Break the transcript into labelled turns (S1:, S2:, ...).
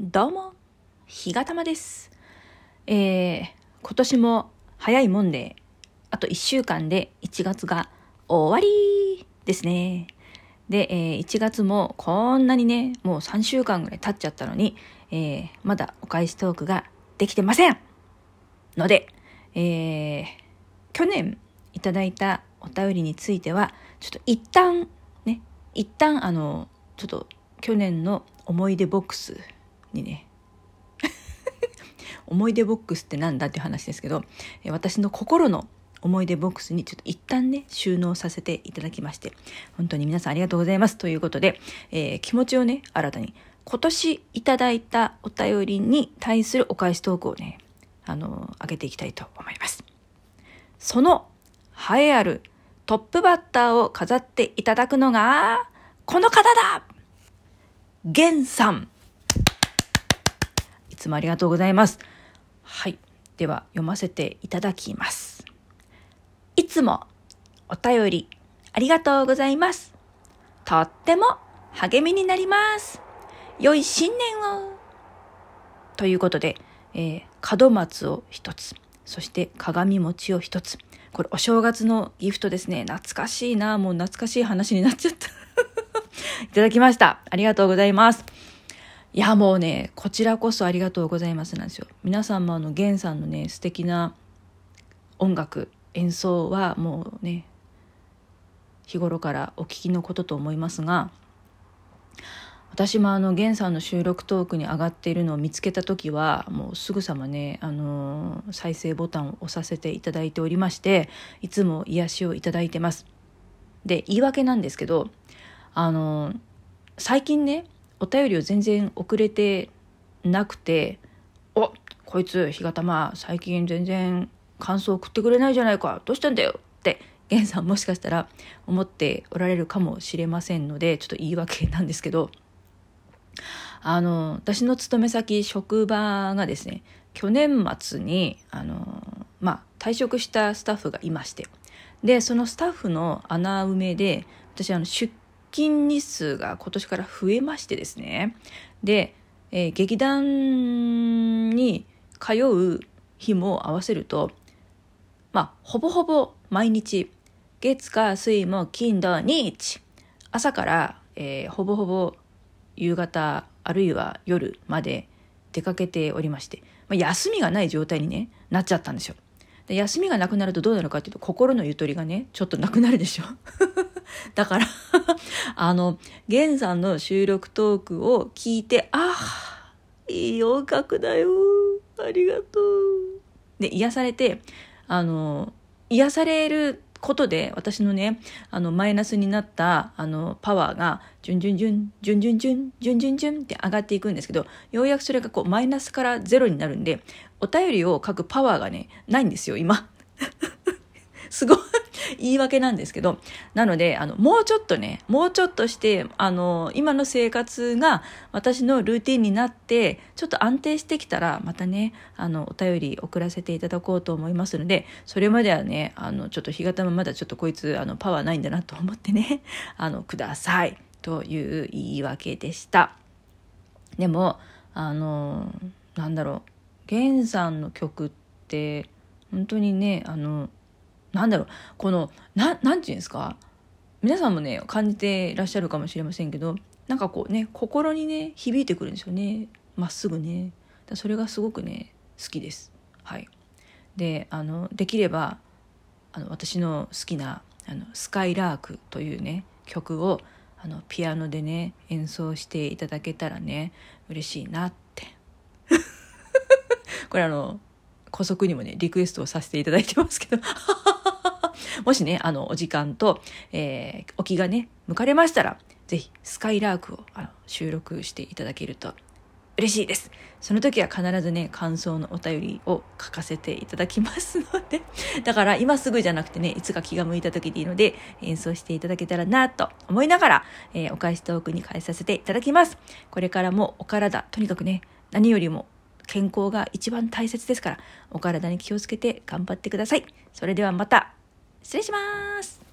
S1: どうも、ひがたまです。えー、今年も早いもんで、あと1週間で1月が終わりですね。で、えー1月もこんなにね、もう3週間ぐらい経っちゃったのに、えーまだお返しトークができてませんので、えー去年いただいたお便りについては、ちょっと一旦ね、一旦あの、ちょっと去年の思い出ボックスにね、思い出ボックスってなんだっていう話ですけど、私の心の思い出ボックスにちょっと一旦ね、収納させていただきまして、本当に皆さんありがとうございます。ということで、えー気持ちをね、新たに、今年いただいたお便りに対するお返しトークをね、あの上げていきたいと思います。その栄えあるトップバッターを飾っていただくのが、この方だゲンさんつもありがとうございます。はい。では、読ませていただきます。いつもお便りありがとうございます。とっても励みになります。良い新年をということで、えー門松を一つ、そして鏡餅を一つ。これお正月のギフトですね。懐かしいな。もう懐かしい話になっちゃった。いただきました。ありがとうございます。いや、もうね、こちらこそありがとうございますなんですよ。皆さんもあの、ゲンさんのね、素敵な音楽、演奏はもうね、日頃からお聞きのことと思いますが、私もあの源さんの収録トークに上がっているのを見つけた時はもうすぐさまね、あのー再生ボタンを押させていただいておりましていつも癒しをいただいてますで言い訳なんですけどあのー最近ねお便りを全然遅れてなくて「おこいつ日がたま最近全然感想送ってくれないじゃないかどうしたんだよ」って源さんもしかしたら思っておられるかもしれませんのでちょっと言い訳なんですけどあの私の勤め先職場がですね去年末にあの、まあ、退職したスタッフがいましてでそのスタッフの穴埋めで私あの出勤日数が今年から増えましてですねで、えー劇団に通う日も合わせるとまあほぼほぼ毎日月火水木金土日朝から、えーほぼほぼ夕方あるいは夜まで出かけておりまして、まあ、休みがない状態に、ね、なっちゃったんですよ。で休みがなくなるとどうなるかっていうと心のゆとりがねちょっとなくなるでしょ。だから あの源さんの収録トークを聞いてああいい音楽だよ。ありがとう。で癒されてあの癒されることで私のねあのマイナスになったあのパワーがジュンジュンジュンジュンジュンジュンジュンジュンジュンって上がっていくんですけどようやくそれがこうマイナスからゼロになるんでお便りを書くパワーがねないんですよ今。すごい。言い訳なんですけどなのであのもうちょっとねもうちょっとしてあの今の生活が私のルーティンになってちょっと安定してきたらまたねあのお便り送らせていただこうと思いますのでそれまではねあのちょっと日がもまだちょっとこいつあのパワーないんだなと思ってね あのください。という言い訳でした。でもあのなんだろう。源さんの曲って本当にねあのなんだろうこのななんていうんですか？皆さんもね感じてらっしゃるかもしれませんけどなんかこうね心にね響いてくるんですよね。まっすぐね。それがすごくね好きです。はい。であのできればあの私の好きなあの「スカイラーク」というね曲をあのピアノでね演奏していただけたらね嬉しいなって。これあの古速にもねリクエストをさせていただいてますけど。もしねあのお時間と、えーお気がね向かれましたらぜひスカイラークをあの収録していただけると嬉しいです。その時は必ずね感想のお便りを書かせていただきますので だから今すぐじゃなくてねいつか気が向いた時でいいので演奏していただけたらなと思いながら、えーお返しトークに返させていただきます。これからもお体とにかくね何よりも健康が一番大切ですからお体に気をつけて頑張ってください。それではまた。失礼します。